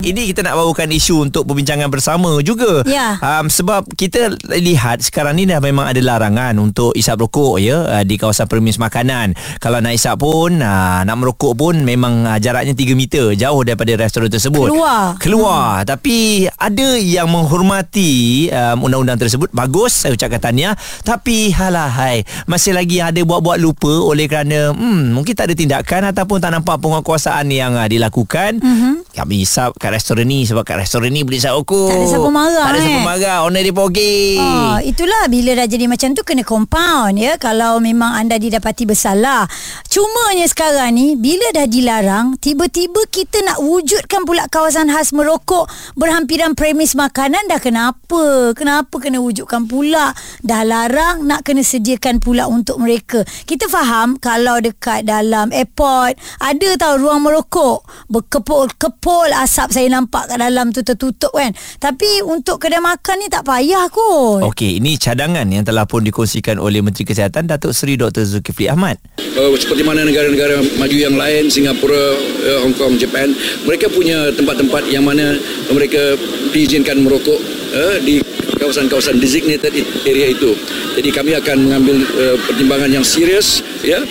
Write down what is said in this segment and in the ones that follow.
Ini kita nak bawakan isu untuk perbincangan bersama juga. Ya. Um, sebab kita lihat sekarang ni dah memang ada larangan untuk isap rokok ya uh, di kawasan permis makanan. Kalau nak isap pun, uh, nak merokok pun memang uh, jaraknya 3 meter jauh daripada restoran tersebut. Keluar. Keluar. Hmm. Tapi ada yang menghormati um, undang-undang tersebut. Bagus saya ucapkan tahniah. Tapi halah hai, masih lagi ada buat-buat lupa oleh kerana hmm, mungkin tak ada tindakan ataupun tak nampak penguasaan yang uh, dilakukan. Mm-hmm. Kami isap kat restoran ni sebab kat restoran ni boleh isap rokok. Tak ada siapa marah, Tak ada siapa eh. marah. Owner dia poging. Ah, itulah bila dah jadi macam tu kena compound ya kalau memang anda didapati bersalah. Cumanya sekarang ni bila dah dilarang tiba-tiba kita nak wujudkan pula kawasan khas merokok berhampiran premis makanan dah kenapa? Kenapa kena wujudkan pula? Dah larang nak kena sediakan pula untuk mereka. Kita faham kalau dekat dalam airport ada tahu ruang merokok berkepul-kepul asap saya nampak kat dalam tu tertutup kan. Tapi untuk kedai makan ni tak payah kot. Okey, ini cadangan yang telah pun dikongsikan oleh Menteri Kesihatan Datuk Seri Dr. Zulkifli Ahmad. uh, seperti mana negara-negara maju yang lain Singapura, uh, Hong Kong, Japan mereka punya tempat-tempat yang mana mereka diizinkan merokok uh, di kawasan-kawasan designated area itu. Jadi kami akan mengambil uh, pertimbangan yang serius ya.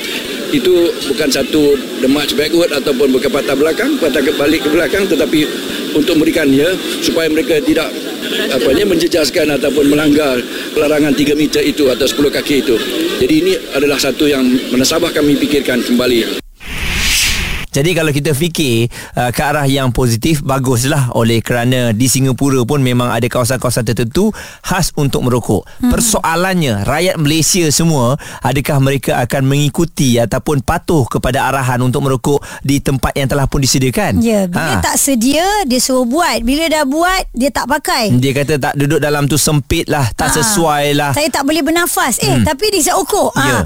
Itu bukan satu the march backward ataupun berkepatah belakang, patah ke balik ke belakang tetapi untuk memberikan ya supaya mereka tidak apa ni menjejaskan ataupun melanggar larangan 3 meter itu atau 10 kaki itu. Jadi ini adalah satu yang menasabah kami fikirkan kembali. Jadi kalau kita fikir uh, ke arah yang positif baguslah oleh kerana di Singapura pun memang ada kawasan-kawasan tertentu khas untuk merokok. Hmm. Persoalannya rakyat Malaysia semua adakah mereka akan mengikuti ataupun patuh kepada arahan untuk merokok di tempat yang telah pun disediakan? Ya, bila ha. tak sedia dia suruh buat. Bila dah buat dia tak pakai. Dia kata tak duduk dalam tu sempit lah, tak Ha. sesuai lah. Saya tak boleh bernafas. Eh, Hmm. tapi dia isap okok. Ya. Ha.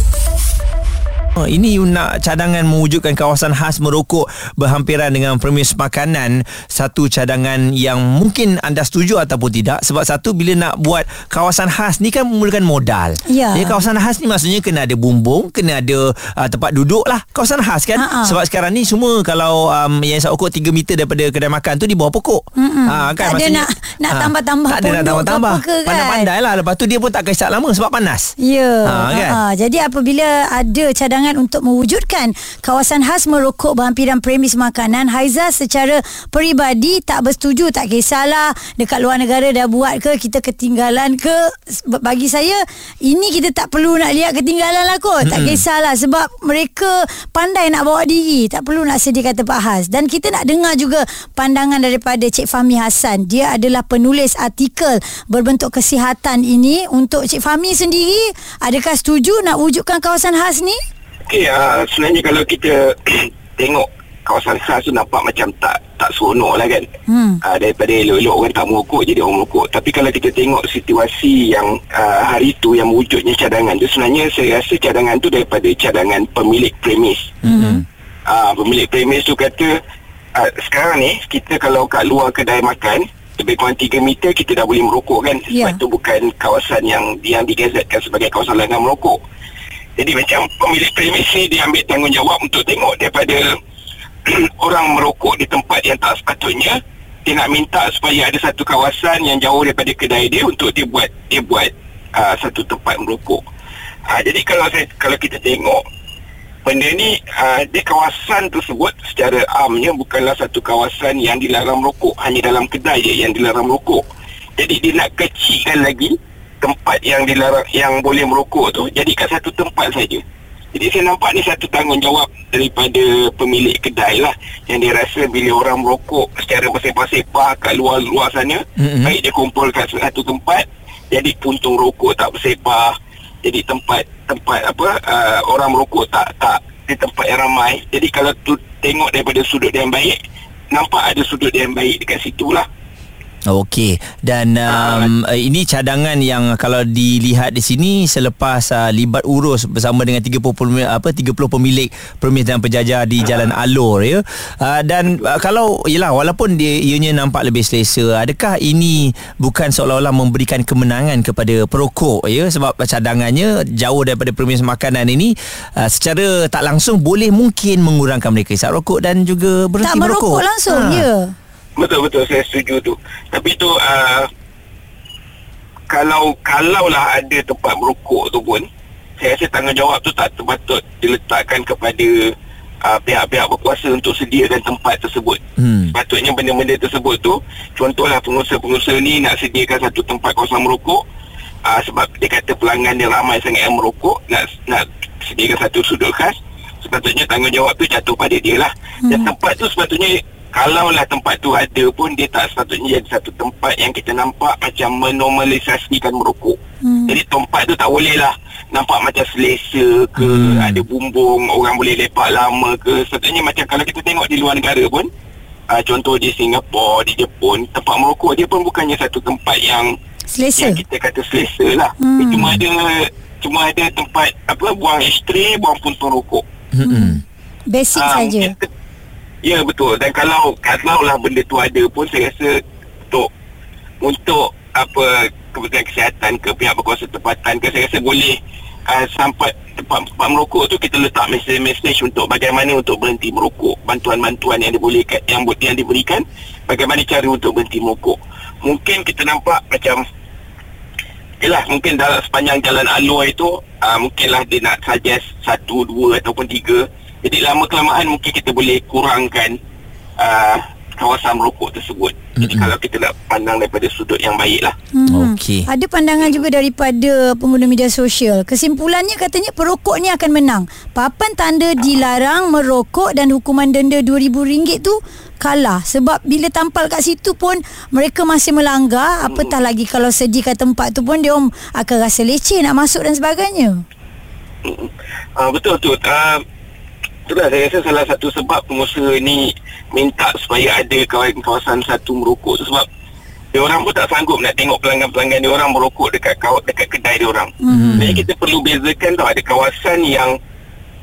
Oh, ini you nak cadangan mewujudkan kawasan khas merokok berhampiran dengan premis makanan. Satu cadangan yang mungkin anda setuju ataupun tidak. Sebab satu bila nak buat kawasan khas ni kan memerlukan modal. Ya. Jadi kawasan khas ni maksudnya kena ada bumbung kena ada uh, tempat duduk lah. Kawasan khas kan? Ha-ha. sebab sekarang ni semua kalau um, yang isap rokok 3 meter daripada kedai makan tu di bawah pokok. Ha, Tak ada nak- nak tambah-tambah tak ada nak tambah-tambah. ke kan? pandai-pandai lah. Lepas tu dia pun tak kisah lama sebab panas. Ya. Ha, kan? Ha, jadi apabila ada cadangan untuk mewujudkan kawasan khas merokok berhampiran premis makanan, Haiza secara peribadi tak bersetuju, tak kisahlah dekat luar negara dah buat ke, kita ketinggalan ke. Bagi saya, ini kita tak perlu nak lihat ketinggalan lah kot. Tak kisahlah sebab mereka pandai nak bawa diri, tak perlu nak sediakan tempat khas. Dan kita nak dengar juga pandangan daripada Cik Fahmi Hassan. Dia adalah penulis artikel berbentuk kesihatan ini untuk Cik Fahmi sendiri. Adakah setuju nak wujudkan kawasan khas ni? Okey, uh, sebenarnya kalau kita tengok kawasan khas tu nampak macam tak tak seronok lah kan. Hmm. Uh, daripada elok-elok orang tak merokok jadi orang merokok. Tapi kalau kita tengok situasi yang uh, hari tu yang wujudnya cadangan tu sebenarnya saya rasa cadangan tu daripada cadangan pemilik premis. hmm. Ah, pemilik premis tu kata ah, sekarang ni kita kalau kat luar kedai makan lebih kurang 3 meter kita dah boleh merokok kan sebab Ya. tu bukan kawasan yang yang digazetkan sebagai kawasan larangan merokok. Jadi macam pemilik premis ni dia ambil tanggungjawab untuk tengok daripada orang merokok di tempat yang tak sepatutnya dia nak minta supaya ada satu kawasan yang jauh daripada kedai dia untuk dia buat dia buat uh, satu tempat merokok. Uh, jadi kalau saya kalau kita tengok benda ni uh, di kawasan tersebut secara amnya bukanlah satu kawasan yang dilarang merokok hanya dalam kedai je yang dilarang merokok. Jadi dia nak kecilkan lagi tempat yang dilarang yang boleh merokok tu jadi kat satu tempat saja. Jadi saya nampak ni satu tanggungjawab daripada pemilik kedai lah yang dia rasa bila orang merokok secara bersepah-sepah kat luar-luar sana mm-hmm. baik dia kumpul kat satu tempat jadi puntung rokok tak bersepah jadi tempat tempat apa uh, orang merokok tak tak di tempat yang ramai jadi kalau tu tengok daripada sudut yang baik nampak ada sudut yang baik dekat situ lah Okey dan um, uh, ini cadangan yang kalau dilihat di sini selepas uh, libat urus bersama dengan 30 pemilik, apa 30 pemilik permis dan penjaja di Jalan Alor ya. Uh, dan uh, kalau yalah walaupun dia ianya nampak lebih selesa adakah ini bukan seolah-olah memberikan kemenangan kepada perokok ya sebab cadangannya jauh daripada permis makanan ini uh, secara tak langsung boleh mungkin mengurangkan mereka isap rokok dan juga berhenti Tak merokok langsung Ha. Ya Betul-betul saya setuju tu. Tapi tu uh, kalau kalau lah ada tempat merokok tu pun saya rasa tanggungjawab tu tak terpatut diletakkan kepada uh, pihak-pihak berkuasa untuk sediakan tempat tersebut. Hmm. Sepatutnya benda-benda tersebut tu contohlah pengusaha-pengusaha ni nak sediakan satu tempat kawasan merokok uh, sebab dia kata pelanggan dia ramai sangat yang merokok nak nak sediakan satu sudut khas sepatutnya tanggungjawab tu jatuh pada dia lah dan tempat tu sepatutnya kalaulah tempat tu ada pun dia tak sepatutnya jadi satu tempat yang kita nampak macam menormalisasikan merokok hmm. jadi tempat tu tak boleh lah nampak macam selesa ke hmm. ada bumbung orang boleh lepak lama ke sepatutnya macam kalau kita tengok di luar negara pun uh, contoh di Singapura di Jepun tempat merokok dia pun bukannya satu tempat yang Selesa yang kita kata selesa lah Hmm. hmm. cuma ada cuma ada tempat apa buang ashtray buang puntung rokok Hmm. Basic Ah, saja ke- Ya betul. Dan kalau kalau lah benda tu ada pun saya rasa untuk untuk apa Kementerian Kesihatan ke pihak berkuasa tempatan ke saya rasa boleh uh, sampai tempat-tempat merokok tu kita letak mesej-mesej untuk bagaimana untuk berhenti merokok. Bantuan-bantuan yang dibolehkan yang yang diberikan bagaimana cara untuk berhenti merokok. Mungkin kita nampak macam Yelah mungkin dalam sepanjang jalan alur itu uh, Mungkinlah dia nak suggest Satu, dua ataupun tiga Jadi lama kelamaan mungkin kita boleh kurangkan uh, Kawasan merokok tersebut Jadi kalau kita nak pandang daripada sudut yang baik lah Hmm. Okey. Ada pandangan juga daripada pengguna media sosial. Kesimpulannya katanya perokok ni akan menang. Papan tanda dilarang merokok dan hukuman denda RM2,000 tu kalah. Sebab bila tampal kat situ pun mereka masih melanggar. Apatah lagi kalau sediakan tempat tu pun dia akan rasa leceh nak masuk dan sebagainya. uh, Betul tu uh, Itulah saya rasa salah satu sebab pengusaha ni Minta supaya ada kawasan, satu merokok tu Sebab dia orang pun tak sanggup nak tengok pelanggan-pelanggan dia orang merokok dekat kaw- dekat kedai dia orang. Hmm. Jadi kita perlu bezakan tau ada kawasan yang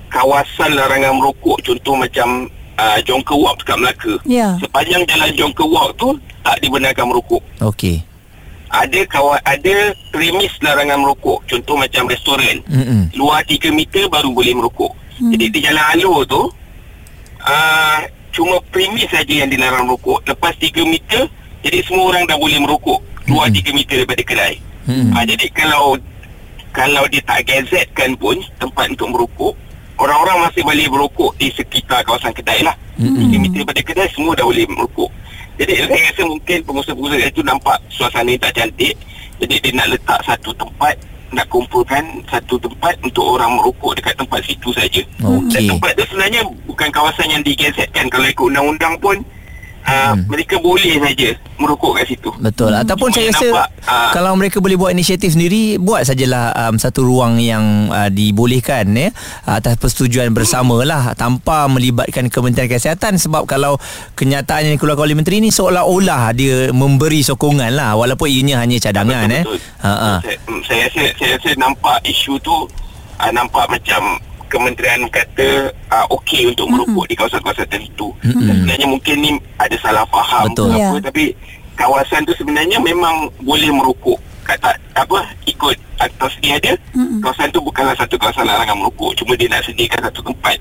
kawasan larangan merokok contoh macam uh, Jongka Walk dekat Melaka. Ya. Sepanjang jalan Jongka Walk tu tak dibenarkan merokok. Okey. Ada kawa, ada premis larangan merokok contoh macam restoran. Mm-mm. Luar 3 meter baru boleh merokok. Hmm. Jadi di jalan alur tu uh, cuma premis saja yang dilarang merokok. Lepas 3 meter jadi semua orang dah boleh merokok luar Hmm. 3 meter daripada kedai. Hmm. Uh, jadi kalau kalau dia tak gazetkan pun tempat untuk merokok, orang-orang masih boleh merokok di sekitar kawasan kedai lah. Hmm. 3 meter daripada kedai semua dah boleh merokok. Jadi saya rasa mungkin pengusaha-pengusaha itu nampak suasana yang tak cantik. Jadi dia nak letak satu tempat nak kumpulkan satu tempat untuk orang merokok dekat tempat situ saja. Okey. Dan tempat tu sebenarnya bukan kawasan yang digazetkan kalau ikut undang-undang pun uh, Hmm. mereka boleh saja merokok kat situ. Betul. Ataupun Cuma saya rasa nampak, ah. kalau mereka boleh buat inisiatif sendiri, buat sajalah um, satu ruang yang uh, dibolehkan ya atas persetujuan bersama lah tanpa melibatkan Kementerian Kesihatan sebab kalau kenyataan yang keluar oleh menteri ni seolah-olah dia memberi sokongan lah walaupun ianya hanya cadangan eh. Betul, Ha ha. Saya, mm, saya rasa saya rasa nampak isu tu uh, nampak macam kementerian kata uh, okey untuk merokok di kawasan-kawasan tertentu. Dan sebenarnya mungkin ni ada salah faham Betul. apa Ya. tapi kawasan tu sebenarnya memang boleh merokok. Kata apa ikut atas dia ada Mm-mm. kawasan tu bukanlah satu kawasan larangan merokok cuma dia nak sediakan satu tempat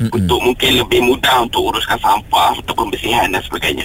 Mm-mm. untuk mungkin lebih mudah untuk uruskan sampah untuk pembersihan dan sebagainya.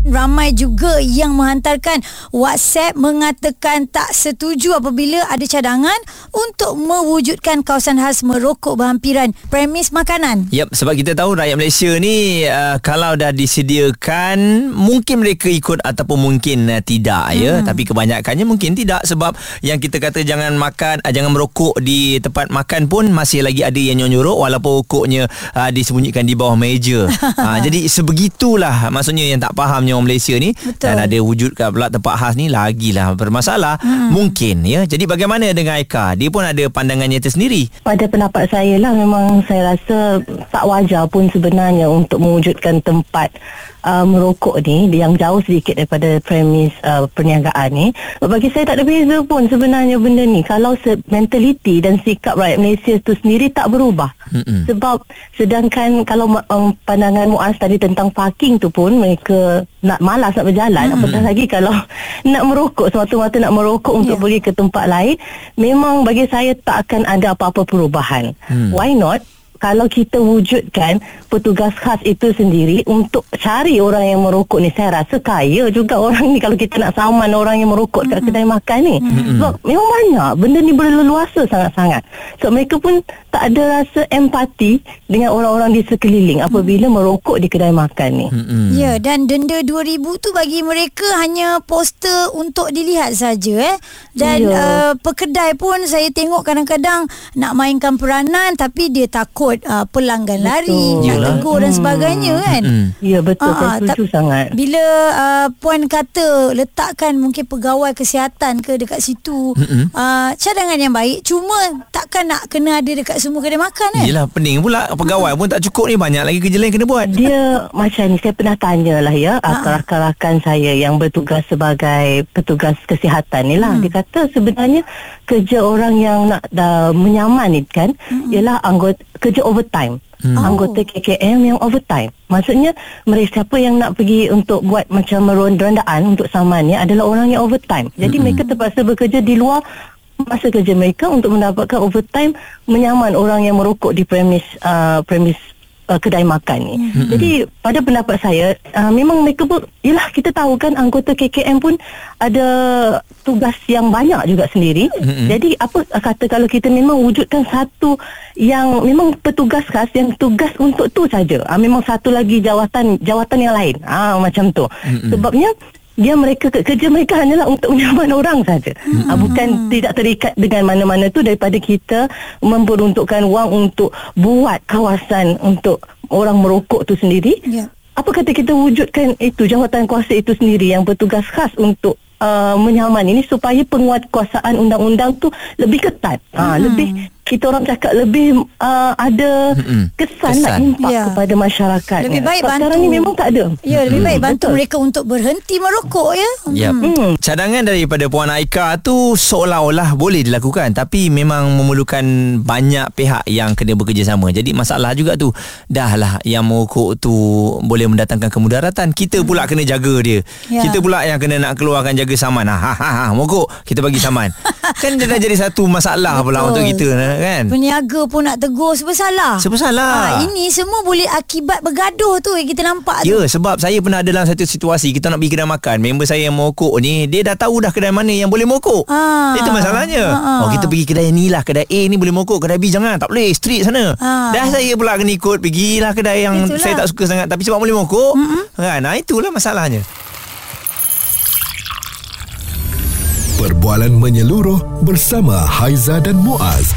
Ramai juga yang menghantarkan WhatsApp mengatakan tak setuju apabila ada cadangan untuk mewujudkan kawasan khas merokok berhampiran premis makanan. Yap, sebab kita tahu rakyat Malaysia ni uh, kalau dah disediakan mungkin mereka ikut ataupun mungkin uh, tidak ya, tapi kebanyakannya mungkin tidak sebab yang kita kata jangan makan uh, jangan merokok di tempat makan pun masih lagi ada yang nyorok walaupun rokoknya uh, disembunyikan di bawah meja. uh, jadi sebegitulah maksudnya yang tak fahamnya orang Malaysia ni Betul. dan ada wujud kat pula tempat khas ni lagilah bermasalah hmm. mungkin ya jadi bagaimana dengan Aika dia pun ada pandangannya tersendiri Pada pendapat saya lah memang saya rasa tak wajar pun sebenarnya untuk mewujudkan tempat uh, merokok ni yang jauh sedikit daripada premis uh, perniagaan ni. Bagi saya tak ada beza pun sebenarnya benda ni kalau se- mentaliti dan sikap rakyat Malaysia tu sendiri tak berubah. Mm-mm. Sebab sedangkan kalau um, pandangan Muaz tadi tentang parking tu pun mereka nak malas nak berjalan hmm. apatah lagi kalau nak merokok semata-mata nak merokok untuk Ya. pergi ke tempat lain memang bagi saya tak akan ada apa-apa perubahan. Hmm. Why not kalau kita wujudkan petugas khas itu sendiri untuk cari orang yang merokok ni saya rasa kaya juga orang ni kalau kita nak saman orang yang merokok kat kedai makan ni sebab memang banyak benda ni berleluasa sangat-sangat so mereka pun tak ada rasa empati dengan orang-orang di sekeliling apabila merokok di kedai makan ni Mm-mm. Ya dan denda 2000 tu bagi mereka hanya poster untuk dilihat saja eh. Dan Ya. uh, pekedai pun saya tengok kadang-kadang nak mainkan peranan tapi dia takut uh, pelanggan lari, nak tegur dan sebagainya kan. Mm-mm. ya betul saya setuju tap- sangat Bila uh, puan kata letakkan mungkin pegawai kesihatan ke dekat situ Mm-mm. uh, cadangan yang baik cuma takkan nak kena ada dekat semua kedai makan kan. Yelah pening pula Pegawai pun tak cukup ni Banyak lagi kerja lain kena buat Dia macam ni Saya pernah tanya lah ya Rakan-rakan saya Yang bertugas sebagai Petugas kesihatan ni lah hmm. Dia kata sebenarnya Kerja orang yang nak dah menyaman ni kan hmm. Ialah anggota Kerja overtime Hmm. Anggota KKM yang overtime Maksudnya Mereka siapa yang nak pergi Untuk buat macam Merondaan Untuk saman ni Adalah orang yang overtime Jadi hmm. mereka terpaksa bekerja di luar masa kerja mereka untuk mendapatkan overtime menyaman orang yang merokok di premis uh, premis uh, kedai makan ni. Mm-hmm. Jadi pada pendapat saya uh, memang mereka pun yalah kita tahu kan anggota KKM pun ada tugas yang banyak juga sendiri. Mm-hmm. Jadi apa kata kalau kita memang wujudkan satu yang memang petugas khas yang tugas untuk tu saja. Uh, memang satu lagi jawatan jawatan yang lain. Ah uh, macam tu. Mm-hmm. Sebabnya dia mereka ke- kerja mereka hanyalah untuk menyaman orang saja. Hmm. bukan tidak terikat dengan mana-mana tu daripada kita memperuntukkan wang untuk buat kawasan untuk orang merokok tu sendiri. Ya. Apa kata kita wujudkan itu jawatan kuasa itu sendiri yang bertugas khas untuk uh, menyaman ini supaya penguatkuasaan undang-undang tu lebih ketat. Ha, lebih kita orang cakap lebih uh, ada Mm-mm. kesan, Kesan. nak impak Ya. kepada masyarakat. Lebih baik Sebab bantu. Sekarang ni memang tak ada. Ya, lebih baik bantu betul. mereka untuk berhenti merokok ya. Yep. Hmm. Cadangan daripada Puan Aika tu seolah-olah boleh dilakukan tapi memang memerlukan banyak pihak yang kena bekerjasama. Jadi masalah juga tu dah lah yang merokok tu boleh mendatangkan kemudaratan. Kita pula kena jaga dia. Ya. Kita pula yang kena nak keluarkan jaga saman. Ha ha ha, ha merokok kita bagi saman. kan dia dah jadi satu masalah pula Betul. untuk kita kan. Peniaga pun nak tegur sebab salah. Sebab salah. Ha, ini semua boleh akibat bergaduh tu yang kita nampak Ya tu. sebab saya pernah ada dalam satu situasi Kita nak pergi kedai makan Member saya yang merokok ni Dia dah tahu dah kedai mana yang boleh merokok Ah. Itu masalahnya Ah, ah. Oh kita pergi kedai ni lah Kedai A ni boleh merokok Kedai B jangan Tak boleh street sana Ah. Dah saya pula kena ikut Pergilah kedai yang Itulah. saya tak suka sangat Tapi sebab boleh merokok kan? Nah itulah masalahnya Perbualan menyeluruh bersama Haiza dan Muaz.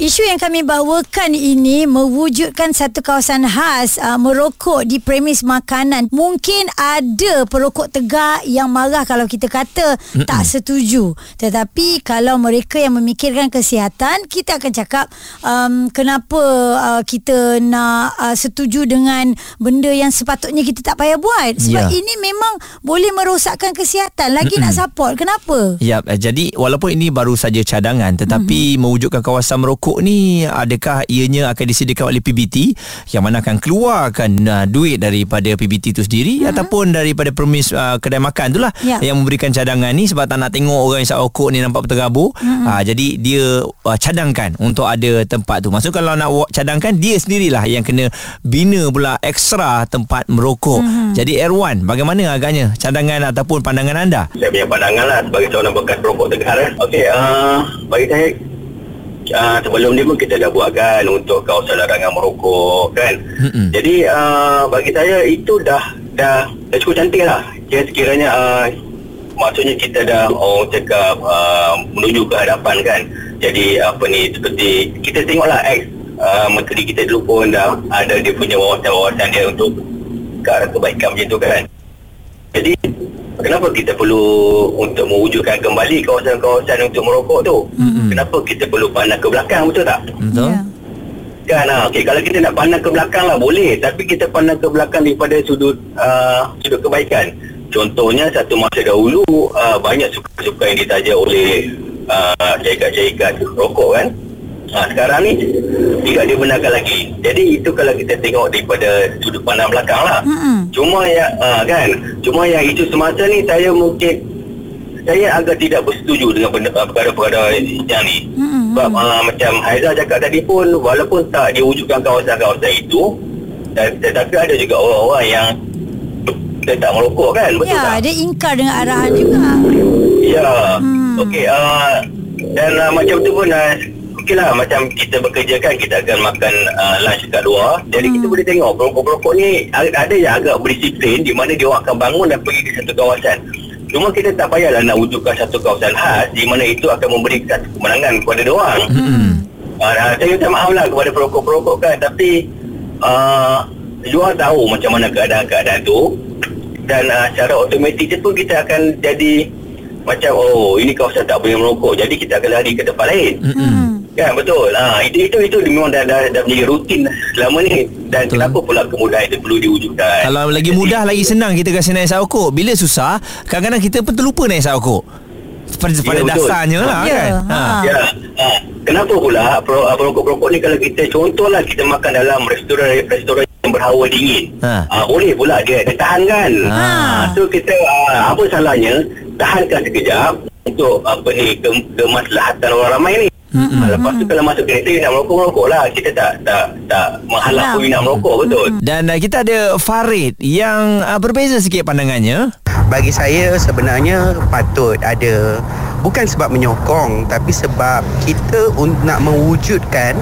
Isu yang kami bawakan ini mewujudkan satu kawasan khas uh, merokok di premis makanan. Mungkin ada perokok tegak yang marah kalau kita kata Mm-mm. tak setuju. Tetapi kalau mereka yang memikirkan kesihatan, kita akan cakap um, kenapa uh, kita nak uh, setuju dengan benda yang sepatutnya kita tak payah buat. Sebab Ya. ini memang boleh merosakkan kesihatan. Lagi Mm-mm. nak support. Kenapa? Ya, jadi walaupun ini baru saja cadangan tetapi Mhm. mm-hmm. mewujudkan kawasan merokok ni adakah ianya akan disediakan oleh PBT yang mana akan keluarkan uh, duit daripada PBT itu sendiri mm-hmm. ataupun daripada permis uh, kedai makan tu lah Ya. yang memberikan cadangan ni sebab tak nak tengok orang isap rokok ni nampak berterabur mm-hmm. uh, jadi dia uh, cadangkan untuk ada tempat tu maksud kalau nak cadangkan dia sendirilah yang kena bina pula ekstra tempat merokok mm-hmm. jadi Erwan bagaimana agaknya cadangan ataupun pandangan anda saya punya pandangan lah sebagai seorang bekas perokok tegar eh. Okey, uh, bagi saya uh, sebelum ni pun kita dah buatkan untuk kawasan larangan merokok kan. Mm-mm. Jadi uh, bagi saya itu dah dah dah cukup cantik lah. Kira sekiranya uh, maksudnya kita dah orang cakap uh, menuju ke hadapan kan. Jadi apa ni seperti kita tengoklah X uh, menteri kita dulu pun dah ada dia punya wawasan-wawasan dia untuk ke arah kebaikan macam tu kan. Jadi kenapa kita perlu untuk mewujudkan kembali kawasan-kawasan untuk merokok tu? Mm-hmm. Kenapa kita perlu pandang ke belakang betul tak? Betul? Ya. Kan ah, okey kalau kita nak pandang ke belakang lah boleh tapi kita pandang ke belakang daripada sudut uh, sudut kebaikan. Contohnya satu masa dahulu uh, banyak suka-suka yang ditaja oleh uh, syarikat-syarikat rokok kan. Ha, sekarang ni tidak dibenarkan lagi. Jadi itu kalau kita tengok daripada sudut pandang belakang lah. Mm-mm. Cuma ya uh, kan, cuma yang isu semasa ni saya mungkin saya agak tidak bersetuju dengan benda- uh, perkara-perkara yang ni. Mm-mm. Sebab uh, macam Haizah cakap tadi pun walaupun tak diwujudkan kawasan-kawasan itu tetapi ada juga orang-orang yang tak merokok kan betul Ya, tak? dia ingkar dengan arahan juga. Ya. Hmm. Okey, uh, dan uh, macam tu pun uh, okeylah macam kita bekerja kan kita akan makan uh, lunch kat luar. Jadi hmm. kita boleh tengok perokok-perokok ni ada yang agak berdisiplin di mana dia orang akan bangun dan pergi ke satu kawasan. Cuma kita tak payahlah nak wujudkan satu kawasan khas di mana itu akan memberi satu kemenangan kepada dia orang. Hmm. Uh, saya minta maaf lah kepada perokok-perokok kan tapi uh, you all tahu macam mana keadaan-keadaan tu dan uh, secara automatik je pun kita akan jadi macam oh ini kawasan tak boleh merokok jadi kita akan lari ke tempat lain Hmm. Kan betul ha, itu itu itu memang dah, dah, dah menjadi rutin selama ni dan Betul. kenapa pula kemudahan itu perlu diwujudkan Kalau lagi mudah lagi senang kita kasi naik isap rokok. Bila susah, kadang-kadang kita pun terlupa naik isap rokok. Pada, Ya, pada betul. dasarnya lah Ya, kan. ha. Ya, ha. kenapa pula per- uh, perokok-perokok ni kalau kita contohlah kita makan dalam restoran-restoran yang berhawa dingin. Ha. Ha. boleh pula dia dia tahankan. Ha. Ha. So kita uh, apa salahnya tahankan sekejap untuk apa ni ke, kemaslahatan orang ramai ni. Mm-hmm. Lepas tu kalau masuk kereta you nak merokok merokok lah kita tak tak tak menghalang Halang. pun you nak merokok betul. Dan uh, kita ada Farid yang uh, berbeza sikit pandangannya. bagi saya sebenarnya patut ada bukan sebab menyokong tapi sebab kita nak mewujudkan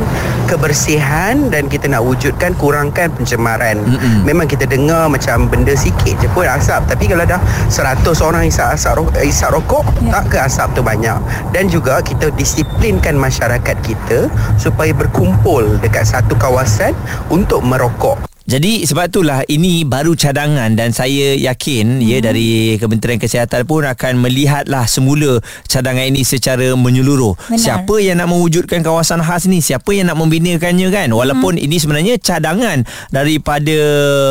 kebersihan dan kita nak wujudkan kurangkan pencemaran. Mm-mm. Memang kita dengar macam benda sikit je pun asap tapi kalau dah 100 orang isap asap ro- eh, isap rokok Ya. tak ke asap tu banyak. Dan juga kita disiplinkan masyarakat kita supaya berkumpul dekat satu kawasan untuk merokok. Jadi sebab itulah ini baru cadangan dan saya yakin hmm. ya dari Kementerian Kesihatan pun akan melihatlah semula cadangan ini secara menyeluruh. Benar. Siapa yang nak mewujudkan kawasan khas ni, siapa yang nak membinakannya kan. Walaupun hmm. ini sebenarnya cadangan daripada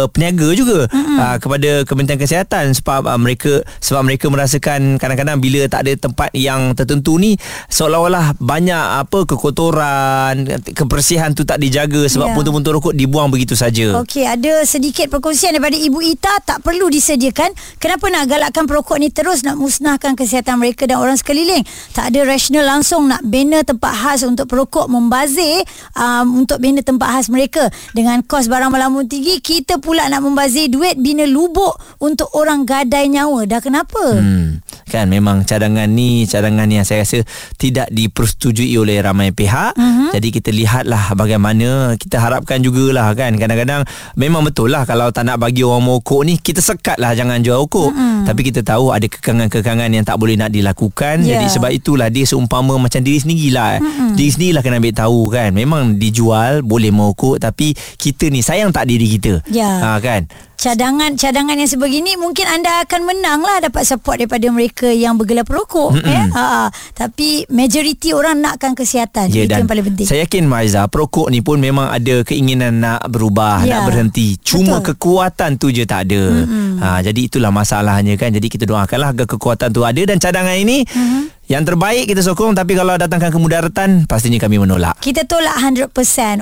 peniaga juga hmm. aa, kepada Kementerian Kesihatan sebab aa, mereka sebab mereka merasakan kadang-kadang bila tak ada tempat yang tertentu ni seolah-olah banyak apa kekotoran, kebersihan tu tak dijaga sebab Ya. puntung-puntung rokok dibuang begitu saja. Okey, ada sedikit perkongsian daripada Ibu Ita tak perlu disediakan. Kenapa nak galakkan perokok ni terus nak musnahkan kesihatan mereka dan orang sekeliling? Tak ada rasional langsung nak bina tempat khas untuk perokok membazir um, untuk bina tempat khas mereka. Dengan kos barang melamun tinggi, kita pula nak membazir duit bina lubuk untuk orang gadai nyawa. Dah kenapa? Hmm, kan memang cadangan ni cadangan yang saya rasa tidak dipersetujui oleh ramai pihak. Uh-huh. Jadi kita lihatlah bagaimana kita harapkan jugalah kan kadang-kadang memang betul lah kalau tak nak bagi orang merokok ni kita sekat lah jangan jual rokok. Uh-huh. Tapi kita tahu ada kekangan-kekangan yang tak boleh nak dilakukan. Ya. Jadi sebab itulah dia seumpama macam diri sendirilah. Uh-huh. Diri sendirilah kena ambil tahu kan. Memang dijual boleh merokok tapi kita ni sayang tak diri kita. Ya. Ha kan. Cadangan-cadangan yang sebegini mungkin anda akan menang lah dapat support daripada mereka yang bergelar perokok Mm-mm. eh? ha, tapi majoriti orang nakkan kesihatan. Ya, itu yang paling penting. Saya yakin Maiza Perokok ni pun memang ada keinginan nak berubah Ya, Nak berhenti. Cuma betul. kekuatan tu je tak ada. Ha, Jadi itulah masalahnya kan. Jadi kita doakanlah agar kekuatan tu ada Dan cadangan ini Mm-hmm. Yang terbaik kita sokong. Tapi kalau datangkan kemudaratan Pastinya kami menolak. Kita tolak 100%